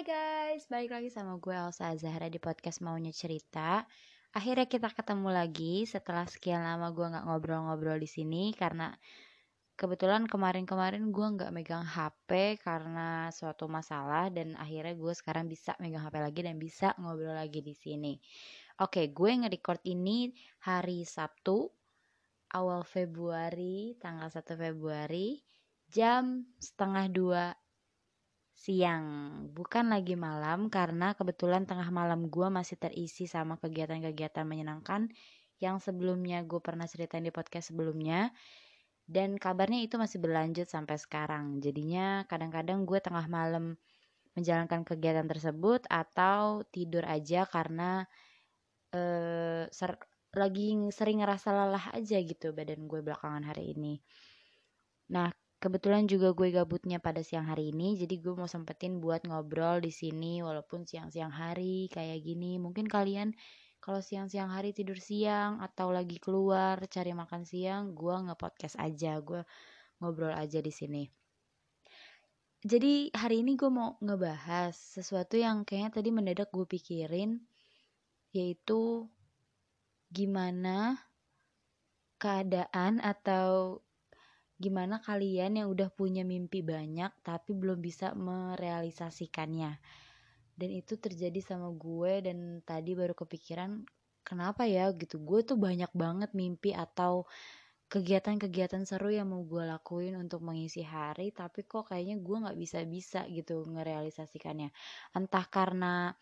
Hai guys, balik lagi sama gue Elsa Zahra di podcast Maunya Cerita. Akhirnya kita ketemu lagi setelah sekian lama gue nggak ngobrol-ngobrol di sini karena kebetulan kemarin-kemarin gue nggak megang HP karena suatu masalah dan akhirnya gue sekarang bisa megang HP lagi dan bisa ngobrol lagi di sini. Oke, gue nge-record ini hari Sabtu awal Februari, tanggal 1 Februari, jam setengah dua siang. Bukan lagi malam karena kebetulan tengah malam gue masih terisi sama kegiatan-kegiatan menyenangkan yang sebelumnya gue pernah ceritain di podcast sebelumnya. Dan kabarnya itu masih berlanjut sampai sekarang. Jadinya kadang-kadang gue tengah malam menjalankan kegiatan tersebut atau tidur aja karena eh, ser lagi sering ngerasa lelah aja gitu badan gue belakangan hari ini. Nah kebetulan juga gue gabutnya pada siang hari ini jadi gue mau sempetin buat ngobrol di sini walaupun siang-siang hari kayak gini. Mungkin kalian kalau siang-siang hari tidur siang atau lagi keluar cari makan siang gue nge-podcast aja gue ngobrol aja di sini. Jadi hari ini gue mau ngebahas sesuatu yang kayaknya tadi mendadak gue pikirin yaitu gimana keadaan atau gimana kalian yang udah punya mimpi banyak tapi belum bisa merealisasikannya? Dan itu terjadi sama gue dan tadi baru kepikiran kenapa ya gitu? Gue tuh banyak banget mimpi atau kegiatan-kegiatan seru yang mau gue lakuin untuk mengisi hari tapi kok kayaknya gue nggak bisa-bisa gitu ngerealisasikannya. Entah karena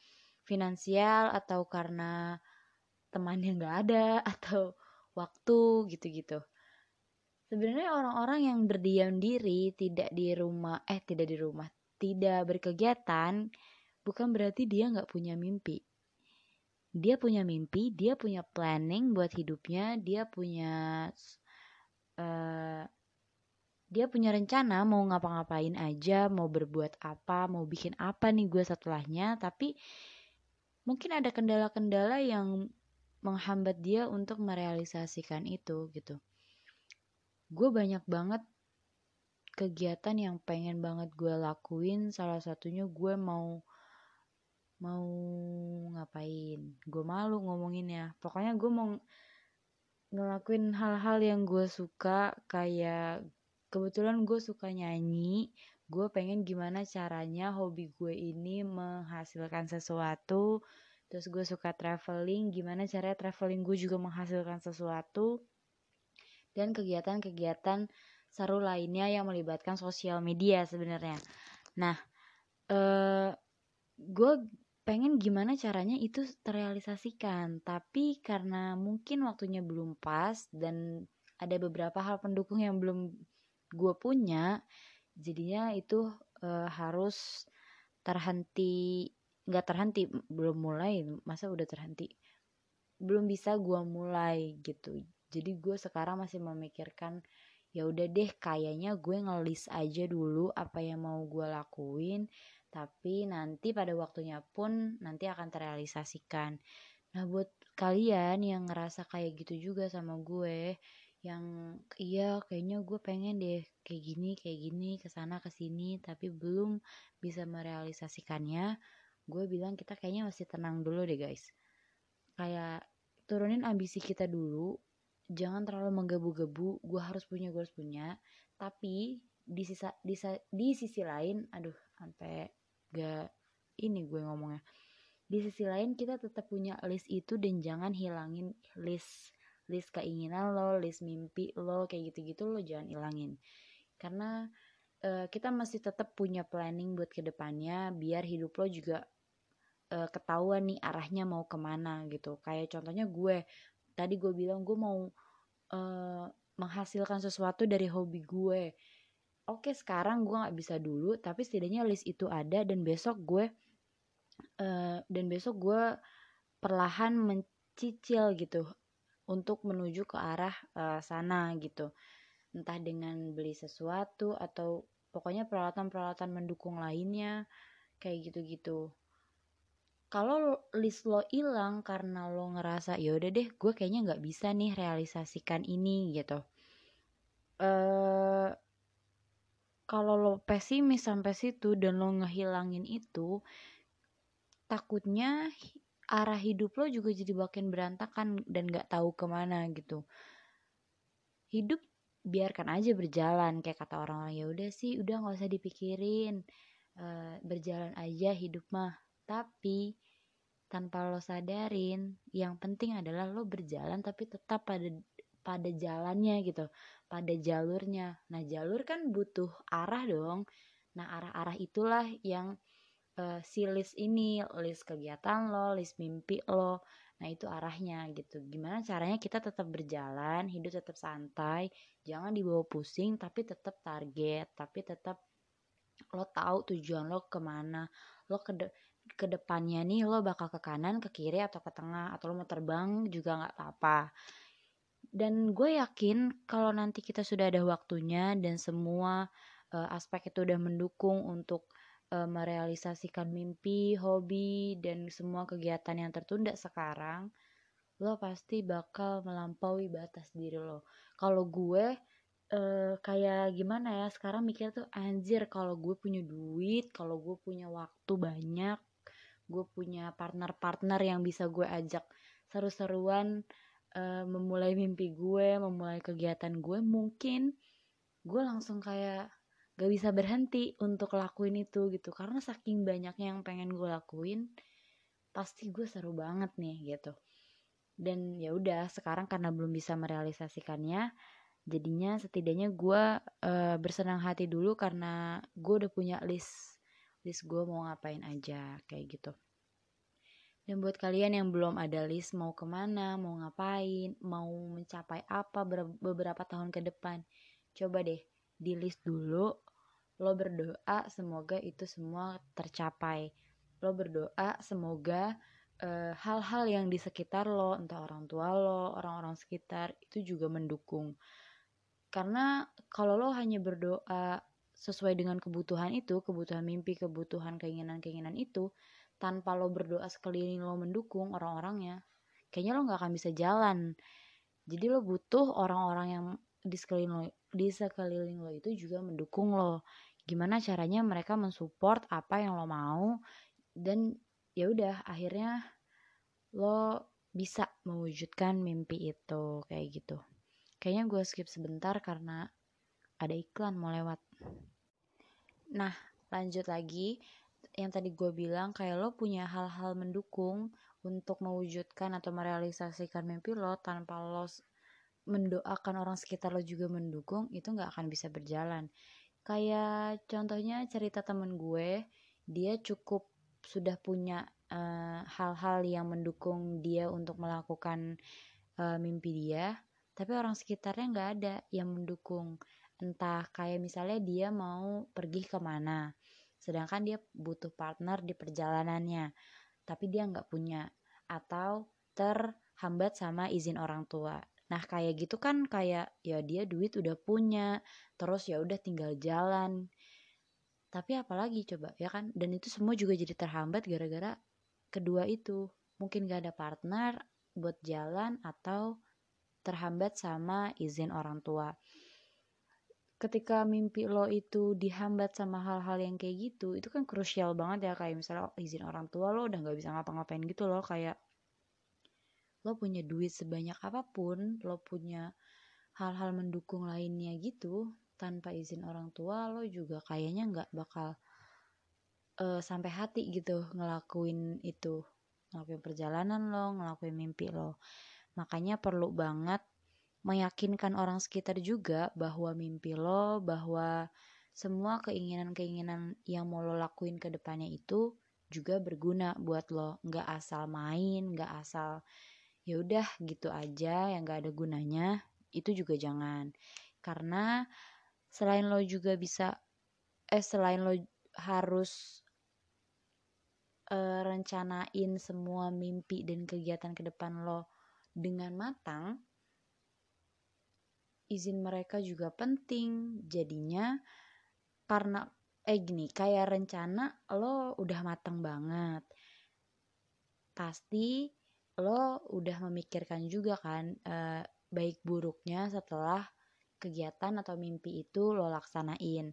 finansial atau karena teman yang nggak ada atau waktu gitu-gitu sebenarnya orang-orang yang berdiam diri tidak di rumah eh tidak di rumah tidak berkegiatan bukan berarti dia nggak punya mimpi. Dia punya mimpi dia punya planning buat hidupnya dia punya uh, dia punya rencana mau ngapa-ngapain aja mau berbuat apa mau bikin apa nih gue setelahnya tapi mungkin ada kendala-kendala yang menghambat dia untuk merealisasikan itu gitu gue banyak banget kegiatan yang pengen banget gue lakuin. Salah satunya gue mau mau ngapain? Gue malu ngomonginnya. Pokoknya gue mau ngelakuin hal-hal yang gue suka. Kayak kebetulan gue suka nyanyi. Gue pengen gimana caranya hobi gue ini menghasilkan sesuatu. Terus gue suka traveling. Gimana caranya traveling gue juga menghasilkan sesuatu dan kegiatan-kegiatan seru lainnya yang melibatkan sosial media sebenarnya. Nah, eh, gue pengen gimana caranya itu terrealisasikan, tapi karena mungkin waktunya belum pas dan ada beberapa hal pendukung yang belum gue punya, jadinya itu eh, harus terhenti, nggak terhenti, belum mulai, masa udah terhenti, belum bisa gue mulai gitu jadi gue sekarang masih memikirkan ya udah deh kayaknya gue ngelis aja dulu apa yang mau gue lakuin tapi nanti pada waktunya pun nanti akan terrealisasikan. Nah buat kalian yang ngerasa kayak gitu juga sama gue yang iya kayaknya gue pengen deh kayak gini kayak gini ke sana ke sini tapi belum bisa merealisasikannya gue bilang kita kayaknya masih tenang dulu deh guys. Kayak turunin ambisi kita dulu jangan terlalu menggebu-gebu gue harus punya gue harus punya. Tapi di sisa di, di sisi lain aduh sampai gak ini gue ngomongnya. Di sisi lain kita tetap punya list itu dan jangan hilangin list list keinginan lo list mimpi lo kayak gitu-gitu lo jangan hilangin. Karena uh, kita masih tetap punya planning buat ke depannya biar hidup lo juga uh, ketahuan nih arahnya mau ke mana gitu. Kayak contohnya gue tadi gue bilang gue mau uh, menghasilkan sesuatu dari hobi gue oke sekarang gue nggak bisa dulu tapi setidaknya list itu ada dan besok gue uh, dan besok gue perlahan mencicil gitu untuk menuju ke arah uh, sana gitu. Entah dengan beli sesuatu atau pokoknya peralatan-peralatan mendukung lainnya kayak gitu-gitu kalau list lo hilang karena lo ngerasa ya udah deh gue kayaknya nggak bisa nih realisasikan ini gitu. Uh, kalau lo pesimis sampai situ dan lo ngehilangin itu takutnya arah hidup lo juga jadi makin berantakan dan gak tahu ke mana gitu. Hidup biarkan aja berjalan kayak kata orang-orang ya udah sih udah nggak usah dipikirin uh, berjalan aja hidup mah tapi tanpa lo sadarin yang penting adalah lo berjalan tapi tetap pada pada jalannya gitu pada jalurnya. Nah jalur kan butuh arah dong. Nah arah-arah itulah yang uh, si list ini list kegiatan lo list mimpi lo. Nah itu arahnya gitu. Gimana caranya kita tetap berjalan hidup tetap santai jangan dibawa pusing tapi tetap target tapi tetap lo tahu tujuan lo ke mana lo ke ke depannya nih lo bakal ke kanan ke kiri atau ke tengah atau lo mau terbang juga nggak apa-apa dan gue yakin kalau nanti kita sudah ada waktunya dan semua uh, aspek itu udah mendukung untuk uh, merealisasikan mimpi, hobi dan semua kegiatan yang tertunda sekarang, lo pasti bakal melampaui batas diri lo. Kalau gue uh, kayak gimana ya sekarang mikir tuh anjir kalau gue punya duit, kalau gue punya waktu banyak, gue punya partner-partner yang bisa gue ajak seru-seruan uh, memulai mimpi gue memulai kegiatan gue mungkin gue langsung kayak gak bisa berhenti untuk lakuin itu gitu. Karena saking banyaknya yang pengen gue lakuin pasti gue seru banget nih gitu. Dan ya udah sekarang karena belum bisa merealisasikannya jadinya setidaknya gue uh, bersenang hati dulu karena gue udah punya list list gue mau ngapain aja kayak gitu. Dan buat kalian yang belum ada list mau ke mana mau ngapain mau mencapai apa beberapa tahun ke depan coba deh di list dulu. Lo berdoa semoga itu semua tercapai. Lo berdoa semoga eh, hal-hal uh, yang di sekitar lo entah orang tua lo orang-orang sekitar itu juga mendukung. Karena kalau lo hanya berdoa sesuai dengan kebutuhan itu, kebutuhan mimpi, kebutuhan keinginan-keinginan itu, tanpa lo berdoa sekeliling lo mendukung orang-orangnya, kayaknya lo nggak akan bisa jalan. Jadi lo butuh orang-orang yang di sekeliling lo, di sekeliling lo itu juga mendukung lo. Gimana caranya mereka mensupport apa yang lo mau dan ya udah akhirnya lo bisa mewujudkan mimpi itu kayak gitu. Kayaknya gue skip sebentar karena ada iklan mau lewat. Nah, lanjut lagi. Yang tadi gue bilang kayak lo punya hal-hal mendukung untuk mewujudkan atau merealisasikan mimpi lo tanpa lo mendoakan orang sekitar lo juga mendukung, itu gak akan bisa berjalan. Kayak contohnya cerita temen gue, dia cukup sudah punya eh, hal-hal uh, yang mendukung dia untuk melakukan uh, mimpi dia, tapi orang sekitarnya nggak ada yang mendukung entah kayak misalnya dia mau pergi ke mana sedangkan dia butuh partner di perjalanannya tapi dia nggak punya atau terhambat sama izin orang tua. Nah kayak gitu kan kayak ya dia duit udah punya terus ya udah tinggal jalan. Tapi apalagi coba ya kan? Dan itu semua juga jadi terhambat gara-gara kedua itu. Mungkin gak ada partner buat jalan atau terhambat sama izin orang tua ketika mimpi lo itu dihambat sama hal-hal yang kayak gitu itu kan krusial banget ya kayak misalnya izin orang tua lo udah nggak bisa ngapa-ngapain gitu loh kayak lo punya duit sebanyak apa pun lo punya hal-hal mendukung lainnya gitu tanpa izin orang tua lo juga kayaknya nggak bakal uh, sampai hati gitu ngelakuin itu ngelakuin perjalanan lo ngelakuin mimpi lo. Makanya perlu banget meyakinkan orang sekitar juga bahwa mimpi lo, bahwa semua keinginan-keinginan yang mau lo lakuin ke depannya itu juga berguna buat lo. Nggak asal main, nggak asal ya udah gitu aja yang nggak ada gunanya. Itu juga jangan. Karena selain lo juga bisa, eh selain lo harus uh, rencanain semua mimpi dan kegiatan ke depan lo dengan matang, izin mereka juga penting. Jadinya karena eh gini kayak rencana lo udah matang banget. Pasti lo udah memikirkan juga kan eh, baik buruknya setelah kegiatan atau mimpi itu lo laksanain.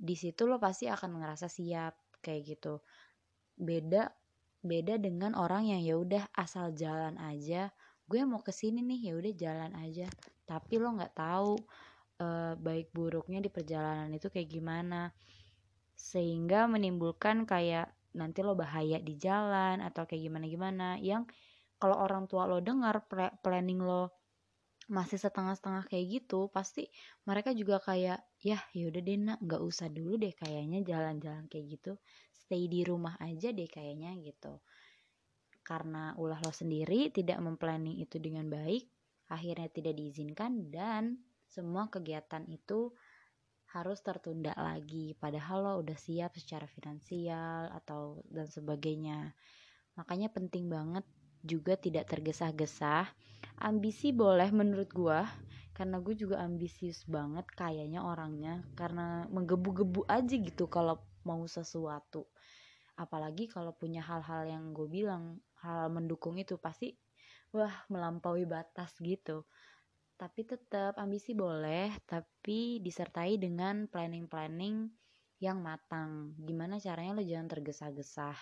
Di situ lo pasti akan ngerasa siap kayak gitu. Beda beda dengan orang yang ya udah asal jalan aja gue mau ke sini nih ya udah jalan aja tapi lo nggak tahu uh, baik buruknya di perjalanan itu kayak gimana. Sehingga menimbulkan kayak nanti lo bahaya di jalan atau kayak gimana gimana yang kalau orang tua lo dengar planning lo masih setengah-setengah kayak gitu pasti mereka juga kayak ya yaudah deh nak. Nggak usah dulu deh kayaknya jalan-jalan kayak gitu. Stay di rumah aja deh kayaknya gitu. Karena ulah lo sendiri tidak memplanning itu dengan baik akhirnya tidak diizinkan dan semua kegiatan itu harus tertunda lagi. Padahal lo udah siap secara finansial atau dan sebagainya. Makanya penting banget juga tidak tergesa-gesa ambisi boleh menurut gue karena gue juga ambisius banget kayaknya orangnya karena menggebu-gebu aja gitu kalau mau sesuatu. Apalagi kalau punya hal-hal yang gue bilang hal mendukung itu pasti wah melampaui batas gitu. Tapi tetap ambisi boleh tapi disertai dengan planning-planning yang matang. Gimana caranya lo jangan tergesa-gesa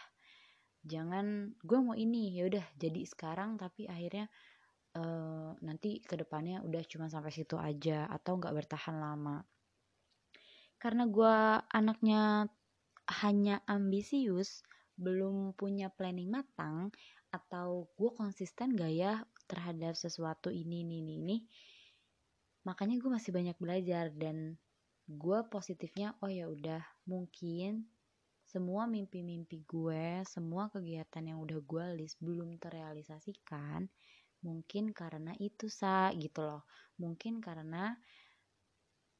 jangan gue mau ini ya udah jadi sekarang tapi akhirnya uh, nanti ke depannya udah cuma sampai situ aja atau nggak bertahan lama. Karena gue anaknya hanya ambisius belum punya planning matang atau gue konsisten gak ya terhadap sesuatu ini ini ini, ini? Makanya gue masih banyak belajar dan gue positifnya oh ya udah mungkin semua mimpi-mimpi gue semua kegiatan yang udah gue list belum terrealisasikan mungkin karena itu sa gitu loh. Mungkin karena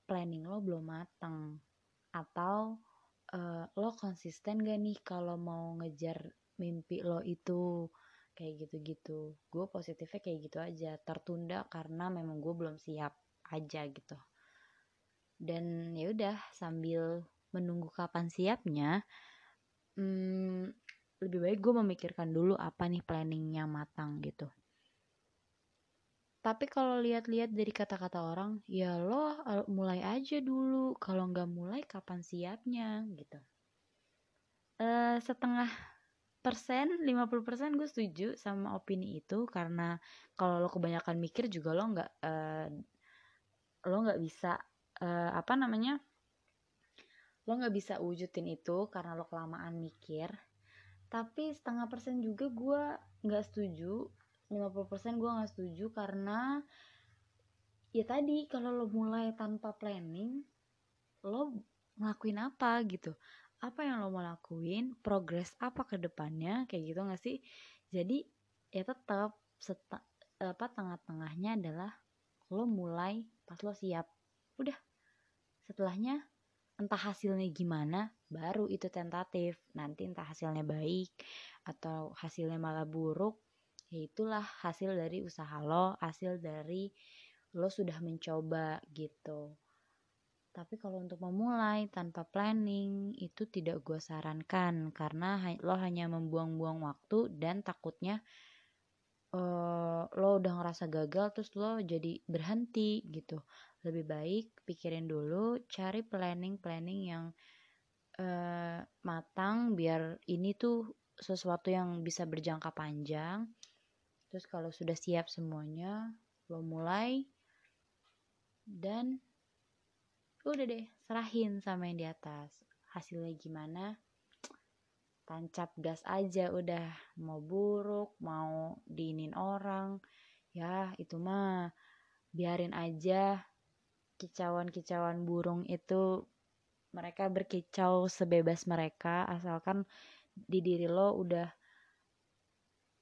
planning lo belum matang atau uh, lo konsisten gak nih kalau mau ngejar mimpi lo itu kayak gitu-gitu. Gue positifnya kayak gitu aja tertunda karena memang gue belum siap aja gitu. Dan ya udah sambil menunggu kapan siapnya hmm, lebih baik gue memikirkan dulu apa nih planningnya matang gitu. Tapi kalau lihat-lihat dari kata-kata orang ya lo mulai aja dulu. Kalau nggak mulai kapan siapnya gitu. Uh, setengah persen 50 persen gue setuju sama opini itu karena kalau lo kebanyakan mikir juga lo nggak uh, lo nggak bisa uh, apa namanya lo nggak bisa wujudin itu karena lo kelamaan mikir. Tapi setengah persen juga gue nggak setuju 50% gue nggak setuju karena ya tadi kalau lo mulai tanpa planning lo ngelakuin apa gitu apa yang lo mau lakuin progres apa ke depannya kayak gitu gak sih? Jadi ya tetap apa tengah-tengahnya adalah lo mulai pas lo siap. Udah setelahnya entah hasilnya gimana baru itu tentatif. Nanti entah hasilnya baik atau hasilnya malah buruk ya itulah hasil dari usaha lo hasil dari lo sudah mencoba gitu tapi kalau untuk memulai tanpa planning itu tidak gue sarankan. Karena lo hanya membuang-buang waktu dan takutnya uh, lo udah ngerasa gagal terus lo jadi berhenti gitu. Lebih baik pikirin dulu cari planning-planning yang uh, matang biar ini tuh sesuatu yang bisa berjangka panjang. Terus kalau sudah siap semuanya lo mulai dan udah deh serahin sama yang di atas. Hasilnya gimana? Tancap gas aja udah. Mau buruk mau diinin orang. Ya itu mah. Biarin aja. Kicauan-kicauan burung itu mereka berkicau sebebas mereka. Asalkan di diri lo udah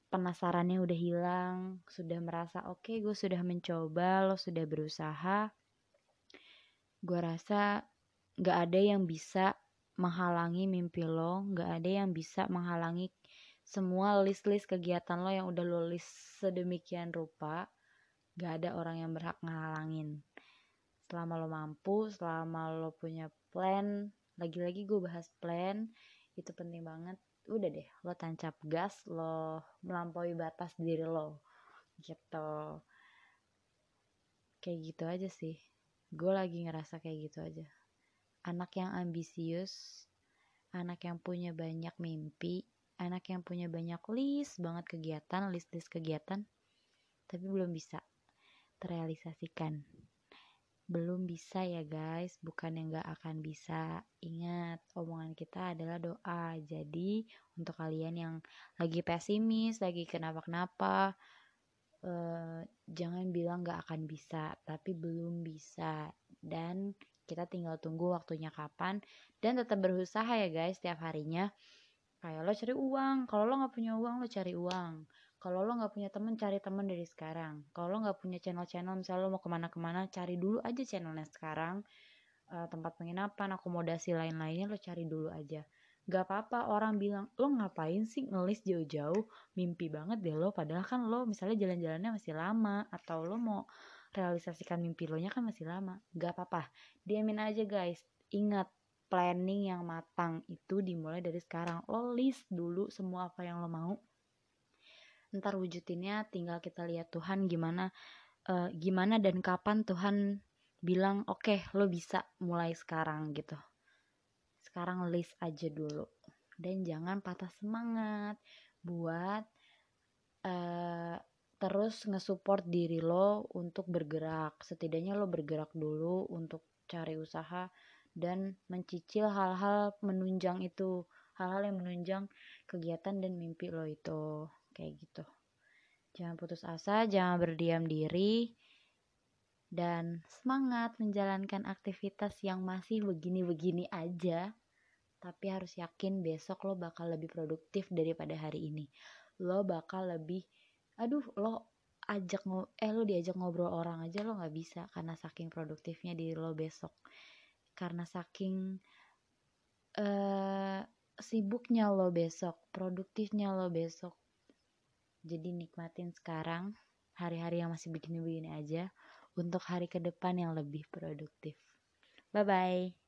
penasarannya udah hilang sudah merasa oke okay, gue sudah mencoba lo sudah berusaha gue rasa gak ada yang bisa menghalangi mimpi lo gak ada yang bisa menghalangi semua list-list kegiatan lo yang udah lo list sedemikian rupa. Gak ada orang yang berhak ngehalangin. Selama lo mampu selama lo punya plan lagi-lagi gue bahas plan itu penting banget. Udah deh lo tancap gas lo melampaui batas diri lo. Gitu. Kayak gitu aja sih gue lagi ngerasa kayak gitu aja anak yang ambisius, anak yang punya banyak mimpi, anak yang punya banyak list banget kegiatan, list-list kegiatan, tapi belum bisa terrealisasikan. Belum bisa ya guys, bukan yang gak akan bisa. Ingat, omongan kita adalah doa. Jadi, untuk kalian yang lagi pesimis, lagi kenapa-kenapa, eh, jangan bilang gak akan bisa, tapi belum bisa. Dan kita tinggal tunggu waktunya kapan. Dan tetap berusaha ya guys setiap harinya. Kayak lo cari uang. Kalau lo nggak punya uang lo cari uang. Kalau lo nggak punya temen cari temen dari sekarang. Kalau lo nggak punya channel-channel misalnya lo mau ke mana-kemana cari dulu aja channelnya sekarang. Uh, tempat penginapan akomodasi lain-lainnya lo cari dulu aja Gak apa-apa orang bilang lo ngapain sih ngelis jauh-jauh? Mimpi banget deh lo padahal kan lo misalnya jalan-jalannya masih lama atau lo mau realisasikan mimpi lo nya kan masih lama. Gak apa-apa diamin aja guys ingat planning yang matang itu dimulai dari sekarang. Lo list dulu semua apa yang lo mau. Ntar wujudinnya tinggal kita lihat Tuhan gimana uh, gimana dan kapan Tuhan bilang oke okay, lo bisa mulai sekarang gitu sekarang list aja dulu. Dan jangan patah semangat buat uh, terus ngesupport diri lo untuk bergerak. Setidaknya lo bergerak dulu untuk cari usaha dan mencicil hal-hal menunjang itu. Hal-hal yang menunjang kegiatan dan mimpi lo itu. Kayak gitu. Jangan putus asa jangan berdiam diri dan semangat menjalankan aktivitas yang masih begini-begini aja tapi harus yakin besok lo bakal lebih produktif daripada hari ini. Lo bakal lebih aduh lo ajak eh lo diajak ngobrol orang aja lo nggak bisa karena saking produktifnya diri lo besok. Karena saking uh, sibuknya lo besok produktifnya lo besok. Jadi nikmatin sekarang hari-hari yang masih begini-begini aja untuk hari ke depan yang lebih produktif. Bye bye